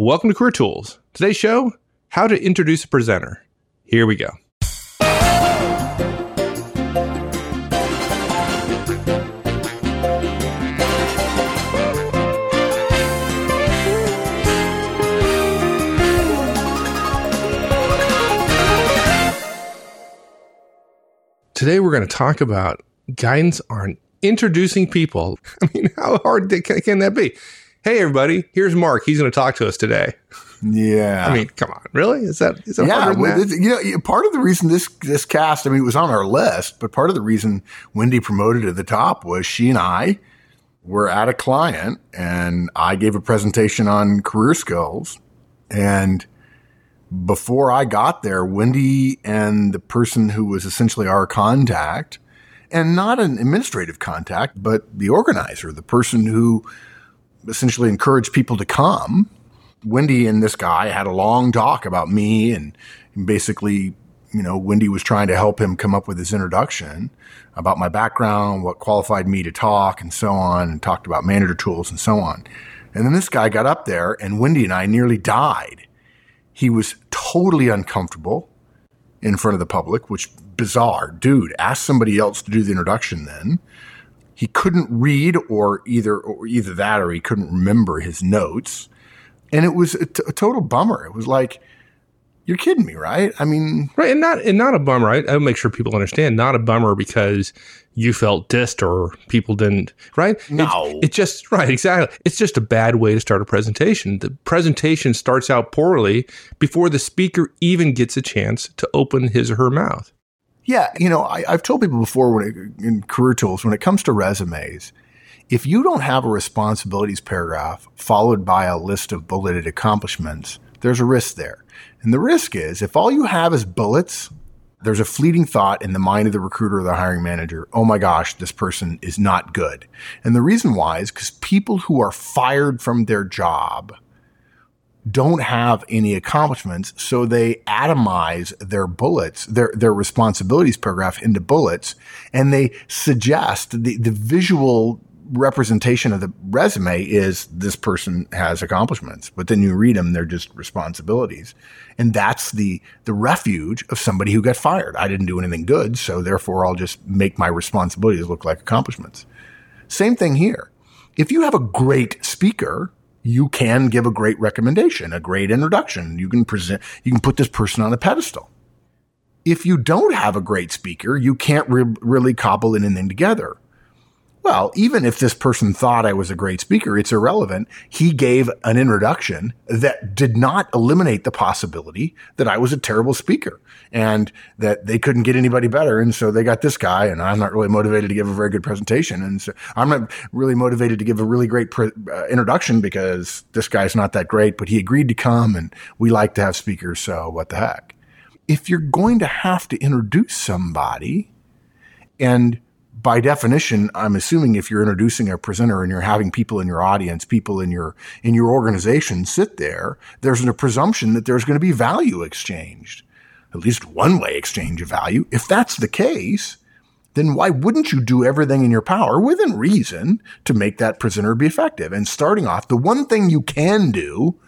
Welcome to Career Tools. Today's show How to Introduce a Presenter. Here we go. Today, we're going to talk about guidance on introducing people. I mean, how hard can that be? Hey, everybody, here's Mark. He's going to talk to us today. Yeah. I mean, come on, really? Is that is that yeah? Well, you know, part of the reason this this cast, I mean, it was on our list, but part of the reason Wendy promoted to the top was she and I were at a client, and I gave a presentation on career skills, and before I got there, Wendy and the person who was essentially our contact, and not an administrative contact, but the organizer, the person who essentially encouraged people to come. Wendy and this guy had a long talk about me and basically, you know, Wendy was trying to help him come up with his introduction about my background, what qualified me to talk and so on, and talked about manager tools and so on. And then this guy got up there and Wendy and I nearly died he was totally uncomfortable in front of the public, which bizarre. Dude, ask somebody else to do the introduction then. He couldn't read or either or either that or he couldn't remember his notes. And it was a, t- a total bummer. It was like you're kidding me, right? I mean, right, and not and not a bummer. I, I'll make sure people understand. Not a bummer because you felt dissed or people didn't. Right? No, it's, it's just right. Exactly. It's just a bad way to start a presentation. The presentation starts out poorly before the speaker even gets a chance to open his or her mouth. Yeah, you know, I, have told people before when it, in career tools when it comes to resumes, if you don't have a responsibilities paragraph followed by a list of bulleted accomplishments, there's a risk there. And the risk is if all you have is bullets, there's a fleeting thought in the mind of the recruiter or the hiring manager, oh my gosh, this person is not good. And the reason why is because people who are fired from their job don't have any accomplishments, so they atomize their bullets, their their responsibilities paragraph into bullets, and they suggest the, the visual representation of the resume is this person has accomplishments, but then you read them, they're just responsibilities. And that's the, the refuge of somebody who got fired. I didn't do anything good, so therefore I'll just make my responsibilities look like accomplishments. Same thing here. If you have a great speaker, you can give a great recommendation, a great introduction. You can present, you can put this person on a pedestal. If you don't have a great speaker, you can't re- really cobble anything together. Well, even if this person thought I was a great speaker, it's irrelevant. He gave an introduction that did not eliminate the possibility that I was a terrible speaker and that they couldn't get anybody better. And so they got this guy and I'm not really motivated to give a very good presentation. And so I'm not really motivated to give a really great pre- uh, introduction because this guy's not that great, but he agreed to come and we like to have speakers. So what the heck? If you're going to have to introduce somebody and by definition, I'm assuming if you're introducing a presenter and you're having people in your audience, people in your in your organization sit there, there's a presumption that there's going to be value exchanged. At least one way exchange of value. If that's the case, then why wouldn't you do everything in your power within reason to make that presenter be effective? And starting off, the one thing you can do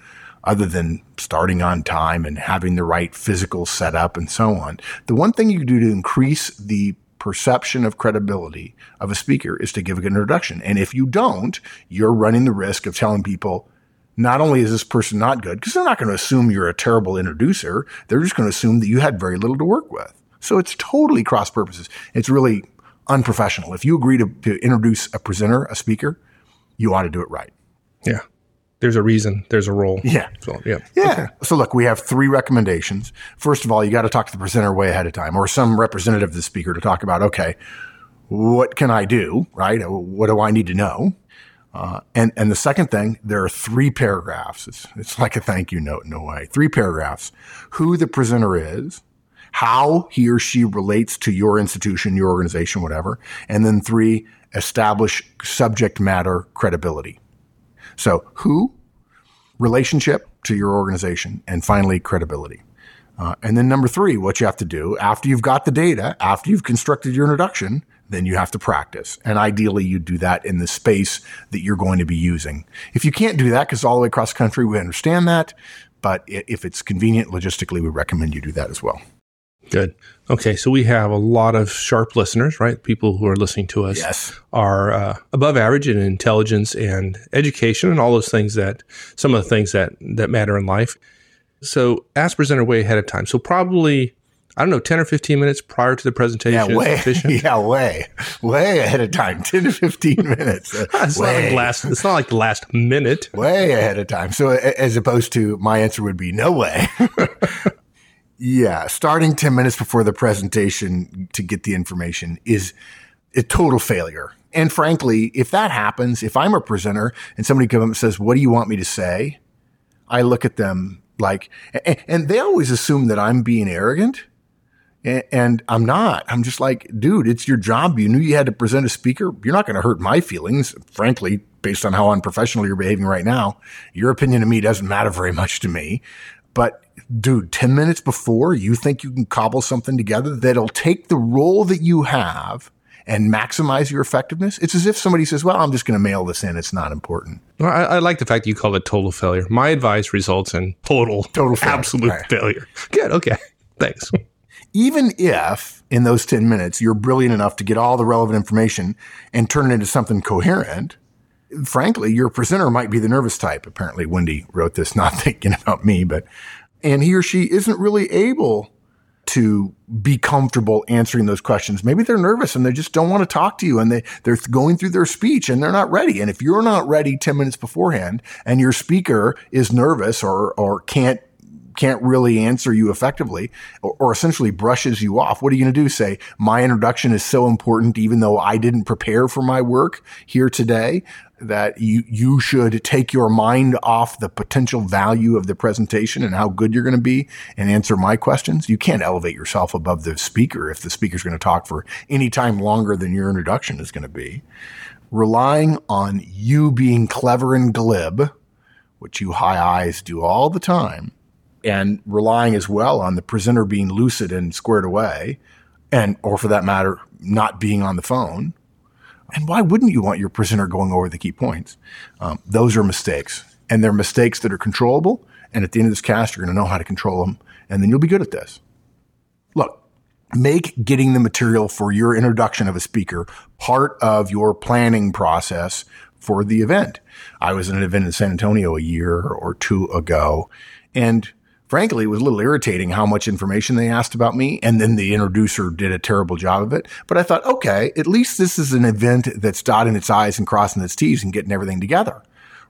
other than starting on time and having the right physical setup and so on. The one thing you can do to increase the perception of credibility of a speaker is to give a good introduction. And if you don't, you're running the risk of telling people, not only is this person not good, because they're not going to assume you're a terrible introducer, they're just going to assume that you had very little to work with. So it's totally cross purposes. It's really unprofessional. If you agree to, to introduce a presenter, a speaker, you ought to do it right. Yeah there's a reason, there's a role. Yeah. So, yeah. Yeah. Okay. So look, we have three recommendations. First of all, you got to talk to the presenter way ahead of time or some representative of the speaker to talk about, okay, what can I do? Right. What do I need to know? Uh, and, and the second thing, there are three paragraphs. It's, it's like a thank you note in a way. Three paragraphs. Who the presenter is, how he or she relates to your institution, your organization, whatever. And then three, establish subject matter credibility. So who, relationship to your organization, and finally credibility. Uh, and then number three, what you have to do after you've got the data, after you've constructed your introduction, then you have to practice. And ideally, you do that in the space that you're going to be using. If you can't do that, because all the way across the country, we understand that. But if it's convenient logistically, we recommend you do that as well. Good. Okay, so we have a lot of sharp listeners, right? People who are listening to us yes. are uh, above average in intelligence and education, and all those things that some of the things that that matter in life. So ask presenter way ahead of time. So probably I don't know, 10 or 15 minutes prior to the presentation yeah, way, Yeah, way, way ahead of time. 10 to 15 minutes. it's, not like last, it's not like the last minute. Way ahead of time. So as opposed to my answer would be no way. Yeah, starting 10 minutes before the presentation to get the information is a total failure. And frankly, if that happens, if I'm a presenter and somebody comes up and says, what do you want me to say? I look at them like, and they always assume that I'm being arrogant and I'm not. I'm just like, dude, it's your job. You knew you had to present a speaker. You're not going to hurt my feelings, frankly, based on how unprofessional you're behaving right now. Your opinion to me doesn't matter very much to me. But dude, 10 minutes before you think you can cobble something together that'll take the role that you have and maximize your effectiveness. It's as if somebody says, well, I'm just going to mail this in. It's not important. Well, I, I, like the fact that you call it total failure. My advice results in total, total failure. absolute right. failure. Good. Okay. Thanks even if in those 10 minutes you're brilliant enough to get all the relevant information and turn it into something coherent, frankly, your presenter might be the nervous type. Apparently, Wendy wrote this not thinking about me, but, and he or she isn't really able to be comfortable answering those questions. Maybe they're nervous and they just don't want to talk to you and they, they're going through their speech and they're not ready. And if you're not ready 10 minutes beforehand and your speaker is nervous or, or can't can't really answer you effectively or, or essentially brushes you off, what are you going to do? Say, my introduction is so important, even though I didn't prepare for my work here today that you, you should take your mind off the potential value of the presentation and how good you're going to be and answer my questions. You can't elevate yourself above the speaker if the speaker's going to talk for any time longer than your introduction is going to be. Relying on you being clever and glib, which you high I's do all the time, and relying as well on the presenter being lucid and squared away and or for that matter not being on the phone and why wouldn't you want your presenter going over the key points? Um, those are mistakes. And they're mistakes that are controllable. And at the end of this cast you're going to know how to control them and then you'll be good at this. Look make getting the material for your introduction of a speaker part of your planning process for the event. I was at an event in san antonio a year or two ago and frankly, it was a little irritating how much information they asked about me. And then the introducer did a terrible job of it. But I thought, okay, at least this is an event that's dotting its I's and crossing its T's and getting everything together,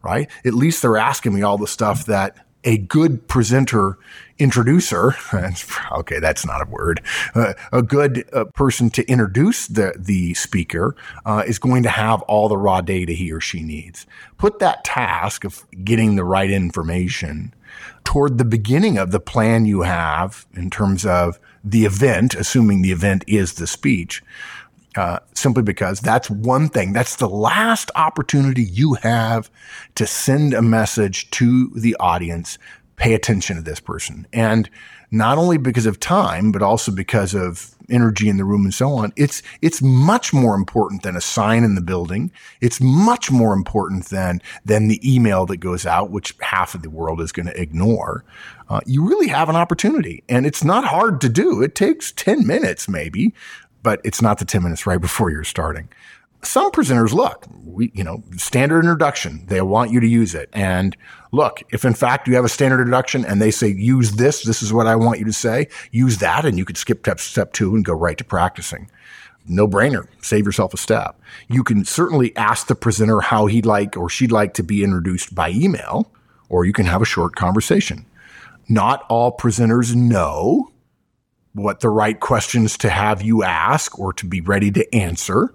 right? At least they're asking me all the stuff that a good presenter introducer okay that's not a word uh, a good uh, person to introduce the the speaker uh, is going to have all the raw data he or she needs put that task of getting the right information toward the beginning of the plan you have in terms of the event, assuming the event is the speech, uh, simply because that's one thing. That's the last opportunity you have to send a message to the audience. Pay attention to this person. And not only because of time, but also because of energy in the room and so on. It's, it's much more important than a sign in the building. It's much more important than, than the email that goes out, which half of the world is going to ignore. Uh, you really have an opportunity and it's not hard to do. It takes 10 minutes maybe, but it's not the 10 minutes right before you're starting some presenters look, we, you know, standard introduction. They want you to use it. And look, if in fact you have a standard introduction and they say use this, this is what I want you to say, use that and you could skip step, step two and go right to practicing. No brainer. Save yourself a step. You can certainly ask the presenter how he'd like or she'd like to be introduced by email, or you can have a short conversation. Not all presenters know what the right questions to have you ask or to be ready to answer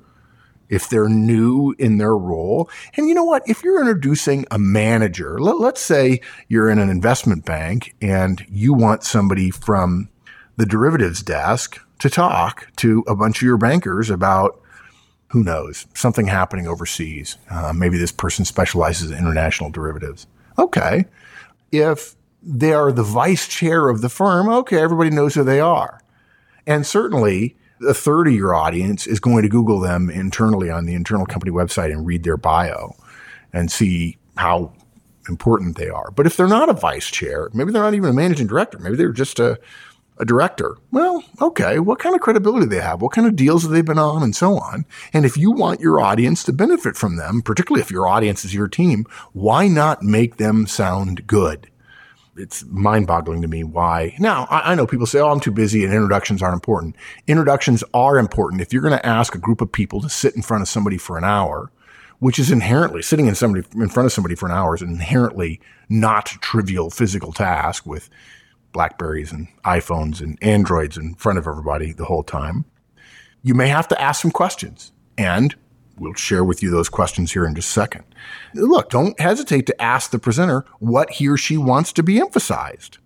if they're new in their role. And you know what? If you're introducing a manager, let, us say you're in an investment bank and you want somebody from the derivatives desk to talk to a bunch of your bankers about who knows something happening overseas. Uh, maybe this person specializes in international derivatives. Okay. If they are the vice chair of the firm, okay, everybody knows who they are. And certainly a third of your audience is going to Google them internally on the internal company website and read their bio and see how important they are. But if they're not a vice chair, maybe they're not even a managing director, maybe they're just a, a director. Well, okay, what kind of credibility do they have? What kind of deals have they been on and so on? And if you want your audience to benefit from them, particularly if your audience is your team, why not make them sound good? It's mind boggling to me why. Now, I, I know people say, oh, I'm too busy and introductions aren't important. Introductions are important. If you're going to ask a group of people to sit in front of somebody for an hour, which is inherently sitting in somebody in front of somebody for an hour is an inherently not trivial physical task with Blackberries and iPhones and Androids in front of everybody the whole time. You may have to ask some questions and we'll share with you those questions here in just a second. Look, don't hesitate to ask the presenter what he or she wants to be emphasized.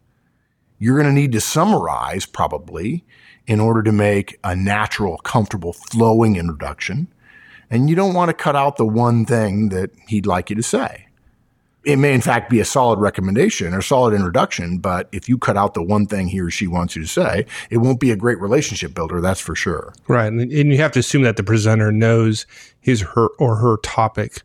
You're going to need to summarize probably in order to make a natural, comfortable, flowing introduction and you don't want to cut out the one thing that he'd like you to say. It may, in fact, be a solid recommendation or solid introduction, but if you cut out the one thing he or she wants you to say, it won't be a great relationship builder, that's for sure. Right. And you have to assume that the presenter knows his her or her topic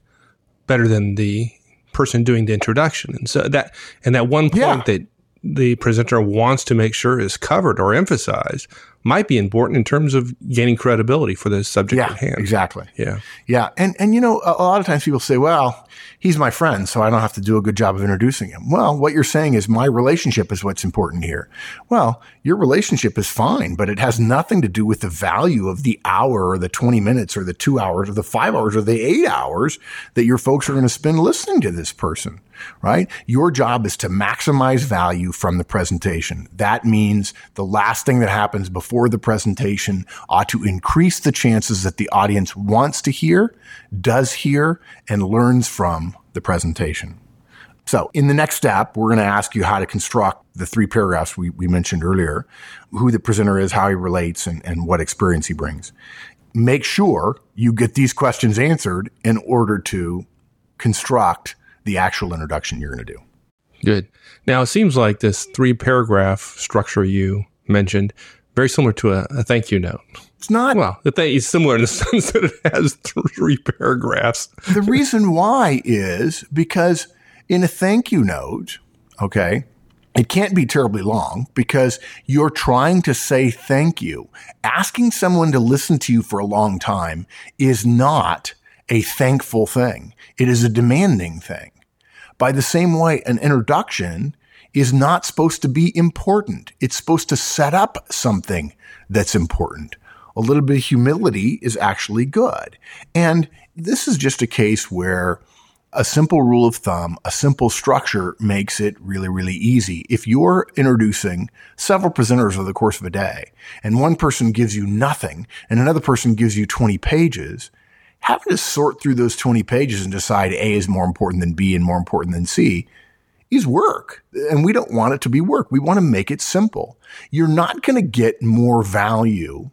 better than the person doing the introduction. And so that, and that one point yeah. that the presenter wants to make sure is covered or emphasized might be important in terms of gaining credibility for the subject yeah, at hand. Exactly. Yeah. Yeah. And, and, you know, a, a lot of times people say, well, he's my friend, so I don't have to do a good job of introducing him. Well, what you're saying is my relationship is what's important here. Well, your relationship is fine, but it has nothing to do with the value of the hour or the 20 minutes or the two hours or the five hours or the eight hours that your folks are going to spend listening to this person right? Your job is to maximize value from the presentation. That means the last thing that happens before the presentation ought to increase the chances that the audience wants to hear, does hear, and learns from the presentation. So in the next step, we're going to ask you how to construct the three paragraphs we, we mentioned earlier, who the presenter is, how he relates, and, and what experience he brings. Make sure you get these questions answered in order to construct the actual introduction you're going to do. Good. Now, it seems like this three paragraph structure you mentioned, very similar to a, a thank you note. It's not. Well, the thing is similar in the sense that it has three paragraphs. the reason why is because in a thank you note, okay, it can't be terribly long because you're trying to say thank you. Asking someone to listen to you for a long time is not a thankful thing. It is a demanding thing. By the same way, an introduction is not supposed to be important. It's supposed to set up something that's important. A little bit of humility is actually good. And this is just a case where a simple rule of thumb, a simple structure makes it really, really easy. If you're introducing several presenters over the course of a day and one person gives you nothing and another person gives you 20 pages, having to sort through those 20 pages and decide A is more important than B and more important than C is work. And we don't want it to be work. We want to make it simple. You're not going to get more value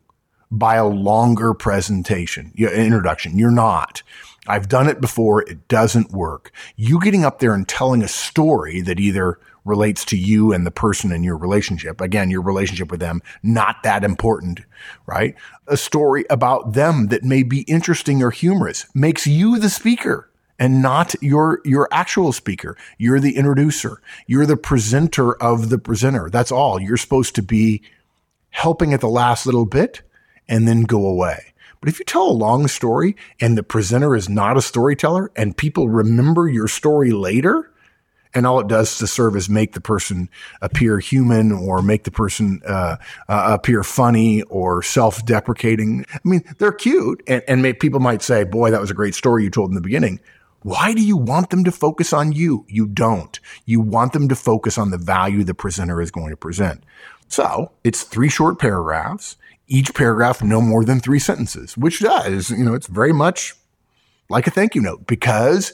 by a longer presentation, introduction. You're not. I've done it before. It doesn't work. You getting up there and telling a story that either relates to you and the person in your relationship. Again, your relationship with them, not that important, right? A story about them that may be interesting or humorous makes you the speaker and not your, your actual speaker. You're the introducer. You're the presenter of the presenter. That's all. You're supposed to be helping at the last little bit and then go away. But if you tell a long story and the presenter is not a storyteller and people remember your story later, and all it does to serve is make the person appear human or make the person uh, uh, appear funny or self-deprecating. I mean, they're cute, and, and may, people might say, "Boy, that was a great story you told in the beginning." Why do you want them to focus on you? You don't. You want them to focus on the value the presenter is going to present. So it's three short paragraphs, each paragraph no more than three sentences, which does, you know, it's very much like a thank you note because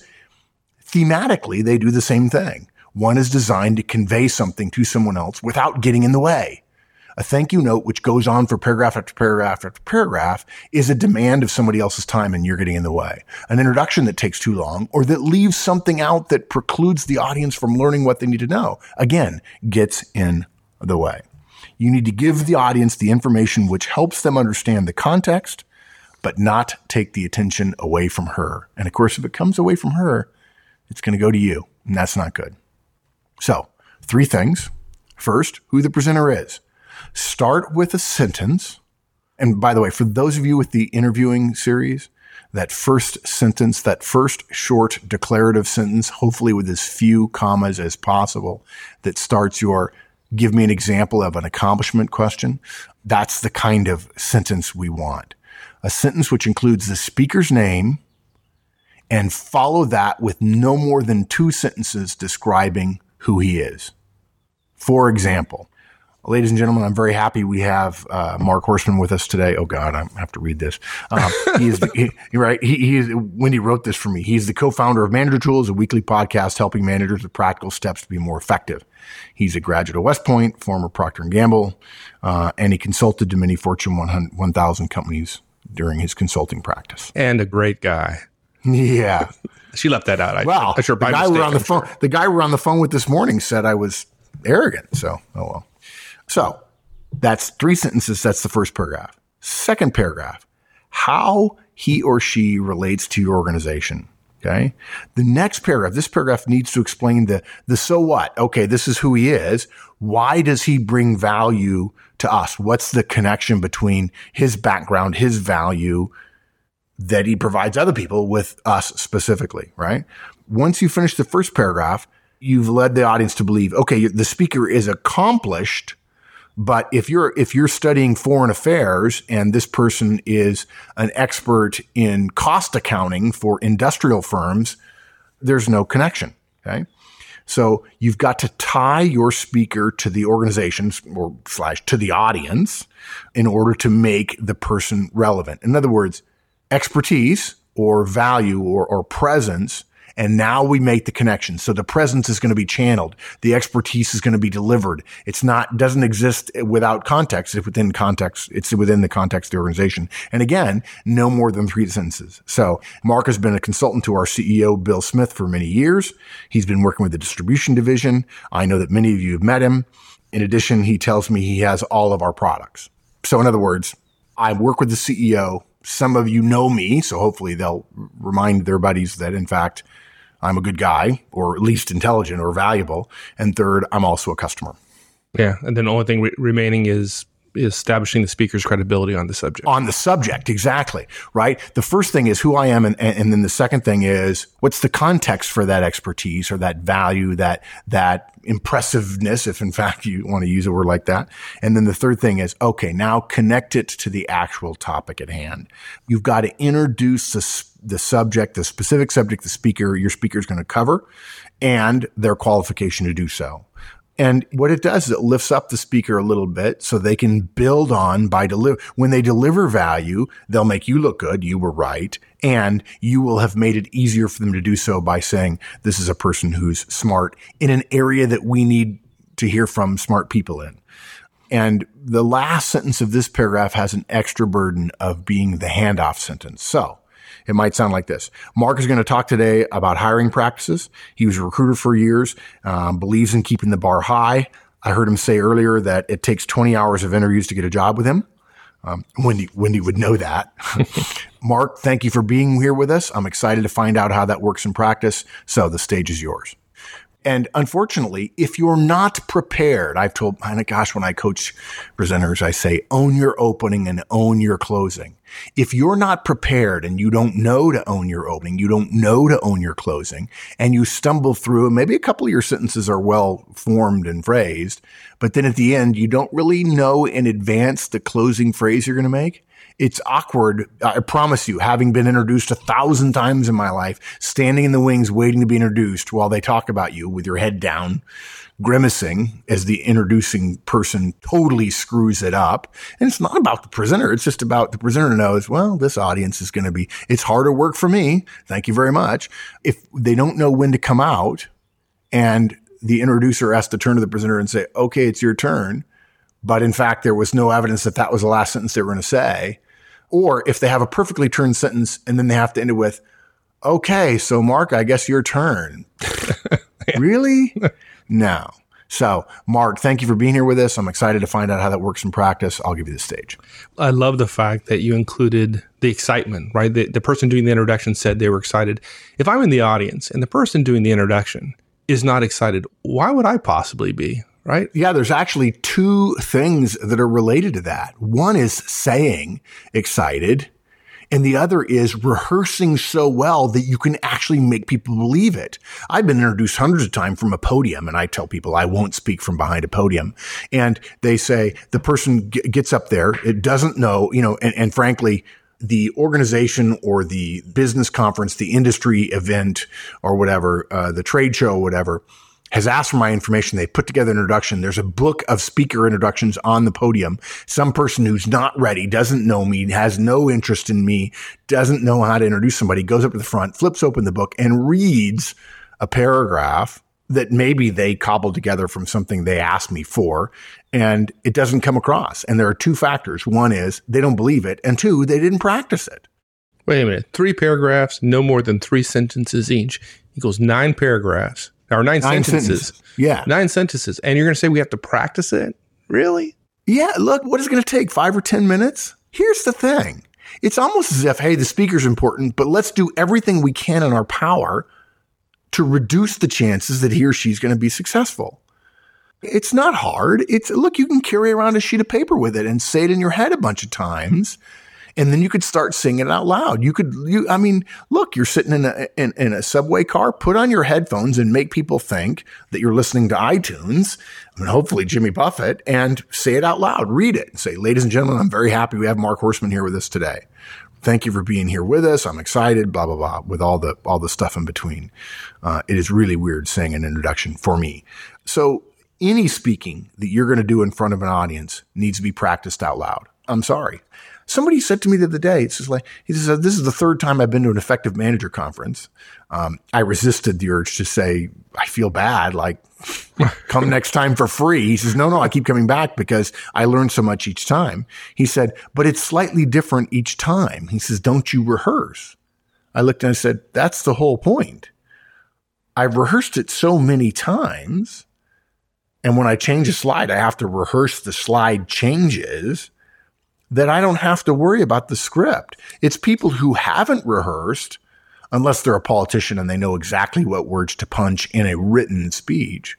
thematically, they do the same thing. One is designed to convey something to someone else without getting in the way. A thank you note, which goes on for paragraph after paragraph after paragraph, is a demand of somebody else's time and you're getting in the way. An introduction that takes too long or that leaves something out that precludes the audience from learning what they need to know, again, gets in the way. You need to give the audience the information which helps them understand the context, but not take the attention away from her. And of course, if it comes away from her, it's going to go to you, and that's not good. So, three things. First, who the presenter is. Start with a sentence. And by the way, for those of you with the interviewing series, that first sentence, that first short declarative sentence, hopefully with as few commas as possible, that starts your give me an example of an accomplishment question. That's the kind of sentence we want. A sentence which includes the speaker's name and follow that with no more than two sentences describing who he is. For example, ladies and gentlemen, I'm very happy we have uh, Mark Horstman with us today. Oh God, I have to read this. Um, he is the, he, right. He, he is Wendy wrote this for me. He's the co-founder of Manager Tools, a weekly podcast helping managers with practical steps to be more effective. He's a graduate of West Point, former Procter and Gamble, uh, and he consulted to many Fortune 1000 companies during his consulting practice. And a great guy. Yeah. she left that out. I, well, I sure the guy we're on the phone. The guy we're on the phone with this morning said I was arrogant. So, oh well. So that's three sentences. That's the first paragraph. Second paragraph, how he or she relates to your organization. Okay. The next paragraph, this paragraph needs to explain the, the so what. Okay. This is who he is. Why does he bring value to us? What's the connection between his background, his value that he provides other people with us specifically, right? Once you finish the first paragraph, you've led the audience to believe, okay, the speaker is accomplished but if you're if you're studying foreign affairs and this person is an expert in cost accounting for industrial firms, there's no connection. Okay. So you've got to tie your speaker to the organization or slash to the audience in order to make the person relevant. In other words, expertise or value or, or presence and now we make the connection. So the presence is going to be channeled. The expertise is going to be delivered. It's not, doesn't exist without context. It's within context. It's within the context of the organization. And again, no more than three sentences. So Mark has been a consultant to our CEO, Bill Smith, for many years. He's been working with the distribution division. I know that many of you have met him. In addition, he tells me he has all of our products. So in other words, I work with the CEO. Some of you know me, so hopefully they'll remind their buddies that in fact I'm a good guy or at least intelligent or valuable. And third, I'm also a customer. Yeah. And then the only thing re- remaining is establishing the speaker's credibility on the subject. On the subject, exactly. Right. The first thing is who I am. And, and then the second thing is what's the context for that expertise or that value, that, that impressiveness, if in fact you want to use a word like that. And then the third thing is, okay, now connect it to the actual topic at hand. You've got to introduce the, the subject, the specific subject the speaker, your speaker is going to cover and their qualification to do so. And what it does is it lifts up the speaker a little bit so they can build on by deliver. When they deliver value, they'll make you look good. You were right. And you will have made it easier for them to do so by saying, this is a person who's smart in an area that we need to hear from smart people in. And the last sentence of this paragraph has an extra burden of being the handoff sentence. So it might sound like this. Mark is going to talk today about hiring practices. He was a recruiter for years, um, believes in keeping the bar high. I heard him say earlier that it takes 20 hours of interviews to get a job with him. Um, Wendy, Wendy would know that. Mark, thank you for being here with us. I'm excited to find out how that works in practice. So the stage is yours. And unfortunately, if you're not prepared, I've told, oh my gosh, when I coach presenters, I say, own your opening and own your closing. If you're not prepared and you don't know to own your opening, you don't know to own your closing, and you stumble through, and maybe a couple of your sentences are well formed and phrased, but then at the end, you don't really know in advance the closing phrase you're going to make, it's awkward. I promise you, having been introduced a thousand times in my life, standing in the wings waiting to be introduced while they talk about you with your head down, grimacing as the introducing person totally screws it up. And it's not about the presenter. It's just about the presenter knows, well, this audience is going to be, it's harder work for me. Thank you very much. If they don't know when to come out and the introducer has to turn to the presenter and say, okay, it's your turn. But in fact, there was no evidence that that was the last sentence they were going to say or if they have a perfectly turned sentence and then they have to end it with, okay, so Mark, I guess your turn. really? no. So, Mark, thank you for being here with us. I'm excited to find out how that works in practice. I'll give you the stage. I love the fact that you included the excitement, right? The, the person doing the introduction said they were excited. If I'm in the audience and the person doing the introduction is not excited, why would I possibly be? Right? Yeah, there's actually two things that are related to that. One is saying excited and the other is rehearsing so well that you can actually make people believe it. I've been introduced hundreds of times from a podium and I tell people I won't speak from behind a podium. And they say the person g- gets up there, it doesn't know, you know, and, and frankly, the organization or the business conference, the industry event or whatever, uh, the trade show, whatever, has asked for my information. They put together an introduction. There's a book of speaker introductions on the podium. Some person who's not ready, doesn't know me, has no interest in me, doesn't know how to introduce somebody, goes up to the front, flips open the book and reads a paragraph that maybe they cobbled together from something they asked me for and it doesn't come across. And there are two factors. One is they don't believe it. And two, they didn't practice it. Wait a minute. Three paragraphs, no more than three sentences each equals nine paragraphs or nine, nine sentences. sentences. Yeah. Nine sentences. And you're going to say we have to practice it? Really? Yeah. Look, what is it going to take? Five or 10 minutes? Here's the thing. It's almost as if, hey, the speaker's important, but let's do everything we can in our power to reduce the chances that he or she's going to be successful. It's not hard. It's look, you can carry around a sheet of paper with it and say it in your head a bunch of times and then you could start singing it out loud. You could, you, I mean, look, you're sitting in a, in, in, a subway car, put on your headphones and make people think that you're listening to iTunes and hopefully Jimmy Buffett and say it out loud, read it and say, ladies and gentlemen, I'm very happy we have Mark Horstman here with us today. Thank you for being here with us. I'm excited, blah, blah, blah, with all the, all the stuff in between. Uh, it is really weird saying an introduction for me. So any speaking that you're going to do in front of an audience needs to be practiced out loud. I'm sorry. Somebody said to me the other day, it's just like, he said, this is the third time I've been to an effective manager conference. Um, I resisted the urge to say, I feel bad. Like, come next time for free. He says, no, no, I keep coming back because I learn so much each time. He said, but it's slightly different each time. He says, don't you rehearse? I looked and I said, that's the whole point. I've rehearsed it so many times. And when I change a slide, I have to rehearse the slide changes that I don't have to worry about the script. It's people who haven't rehearsed, unless they're a politician and they know exactly what words to punch in a written speech.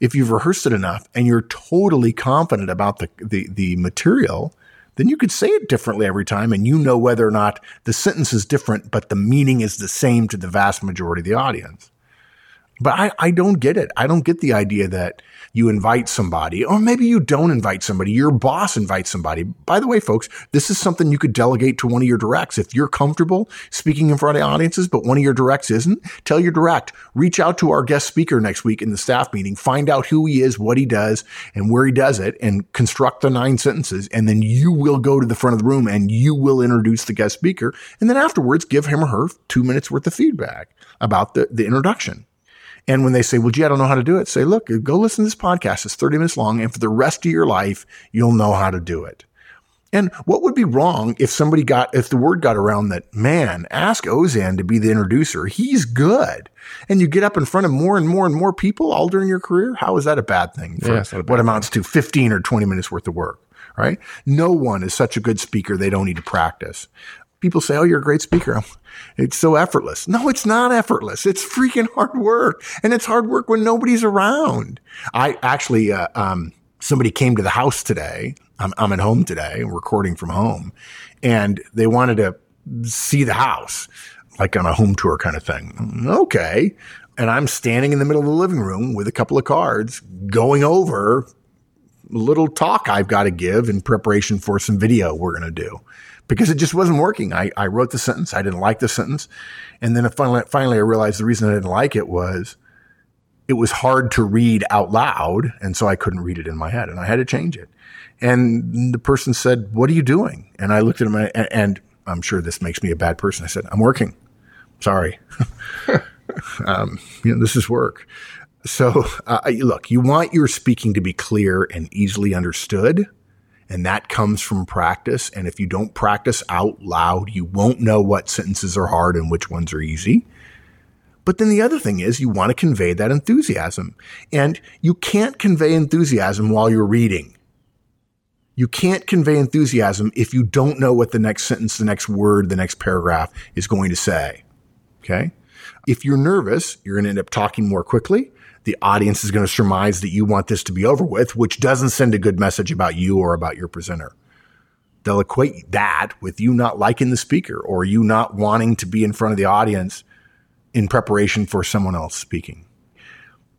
If you've rehearsed it enough and you're totally confident about the, the, the material, then you could say it differently every time and you know whether or not the sentence is different, but the meaning is the same to the vast majority of the audience. But I, I don't get it. I don't get the idea that you invite somebody, or maybe you don't invite somebody. Your boss invites somebody. By the way, folks, this is something you could delegate to one of your directs. If you're comfortable speaking in front of audiences, but one of your directs isn't, tell your direct, reach out to our guest speaker next week in the staff meeting, find out who he is, what he does, and where he does it, and construct the nine sentences. And then you will go to the front of the room and you will introduce the guest speaker. And then afterwards, give him or her two minutes worth of feedback about the, the introduction. And when they say, well, gee, I don't know how to do it, say, look, go listen to this podcast. It's 30 minutes long. And for the rest of your life, you'll know how to do it. And what would be wrong if somebody got, if the word got around that, man, ask Auzenne to be the introducer. He's good. And you get up in front of more and more and more people all during your career. How is that a bad thing for yeah, bad what amounts to 15 or 20 minutes worth of work? Right? No one is such a good speaker. They don't need to practice people say, Oh, you're a great speaker. It's so effortless. No, it's not effortless. It's freaking hard work. And it's hard work when nobody's around. I actually, uh, um, somebody came to the house today. I'm, I'm at home today, recording from home, and they wanted to see the house, like on a home tour kind of thing. Okay. And I'm standing in the middle of the living room with a couple of cards going over a little talk I've got to give in preparation for some video we're going to do because it just wasn't working. I, I wrote the sentence. I didn't like the sentence. And then finally, finally I realized the reason I didn't like it was it was hard to read out loud. And so I couldn't read it in my head and I had to change it. And the person said, what are you doing? And I looked at him and, and I'm sure this makes me a bad person. I said, I'm working. Sorry. um, you know, this is work. So, uh, look, you want your speaking to be clear and easily understood. And that comes from practice. And if you don't practice out loud, you won't know what sentences are hard and which ones are easy. But then the other thing is you want to convey that enthusiasm. And you can't convey enthusiasm while you're reading. You can't convey enthusiasm if you don't know what the next sentence, the next word, the next paragraph is going to say. Okay. If you're nervous, you're going to end up talking more quickly. The audience is going to surmise that you want this to be over with, which doesn't send a good message about you or about your presenter. They'll equate that with you not liking the speaker or you not wanting to be in front of the audience in preparation for someone else speaking.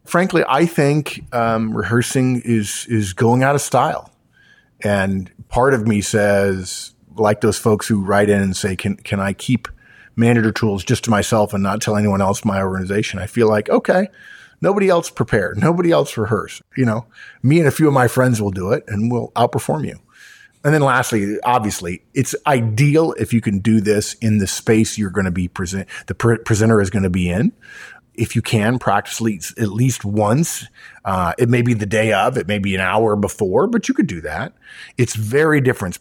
Frankly, I think um, rehearsing is is going out of style, and part of me says, like those folks who write in and say, "Can can I keep manager tools just to myself and not tell anyone else my organization?" I feel like okay, nobody else prepared, nobody else rehearsed. You know, me and a few of my friends will do it, and we'll outperform you. And then lastly, obviously, it's ideal if you can do this in the space you're going to be present, the pre- presenter is going to be in. If you can practice at least once, uh, it may be the day of, it may be an hour before, but you could do that. It's very different,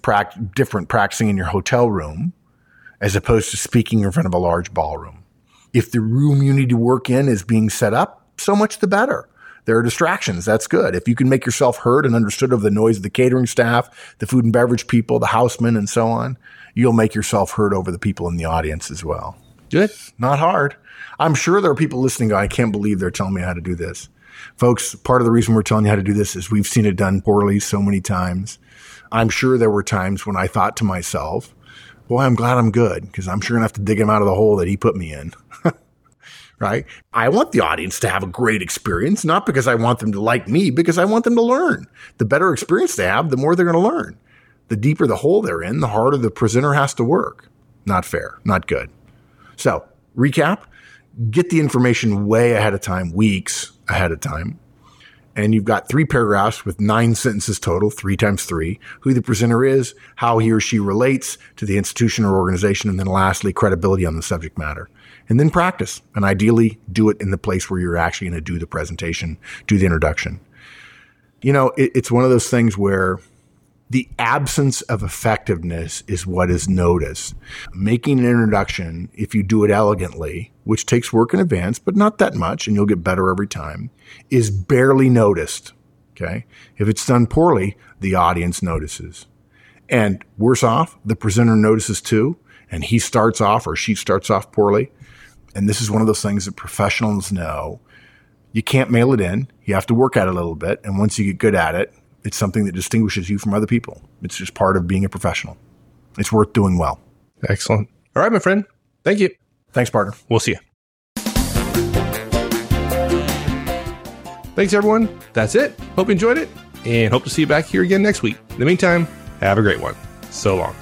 different practicing in your hotel room as opposed to speaking in front of a large ballroom. If the room you need to work in is being set up, so much the better there are distractions. That's good. If you can make yourself heard and understood of the noise of the catering staff, the food and beverage people, the housemen, and so on, you'll make yourself heard over the people in the audience as well. Good. Not hard. I'm sure there are people listening going, I can't believe they're telling me how to do this. Folks, part of the reason we're telling you how to do this is we've seen it done poorly so many times. I'm sure there were times when I thought to myself, boy, I'm glad I'm good because I'm sure going to have to dig him out of the hole that he put me in. Right? I want the audience to have a great experience, not because I want them to like me, because I want them to learn. The better experience they have, the more they're going to learn. The deeper the hole they're in, the harder the presenter has to work. Not fair, not good. So, recap get the information way ahead of time, weeks ahead of time. And you've got three paragraphs with nine sentences total, three times three, who the presenter is, how he or she relates to the institution or organization, and then lastly, credibility on the subject matter and then practice. And ideally, do it in the place where you're actually going to do the presentation, do the introduction. You know, it, it's one of those things where the absence of effectiveness is what is noticed. Making an introduction, if you do it elegantly, which takes work in advance, but not that much, and you'll get better every time, is barely noticed. Okay. If it's done poorly, the audience notices. And worse off, the presenter notices too, and he starts off or she starts off poorly. And this is one of those things that professionals know. You can't mail it in. You have to work at it a little bit. And once you get good at it, it's something that distinguishes you from other people. It's just part of being a professional. It's worth doing well. Excellent. All right, my friend. Thank you. Thanks, partner. We'll see you. Thanks, everyone. That's it. Hope you enjoyed it and hope to see you back here again next week. In the meantime, have a great one. So long.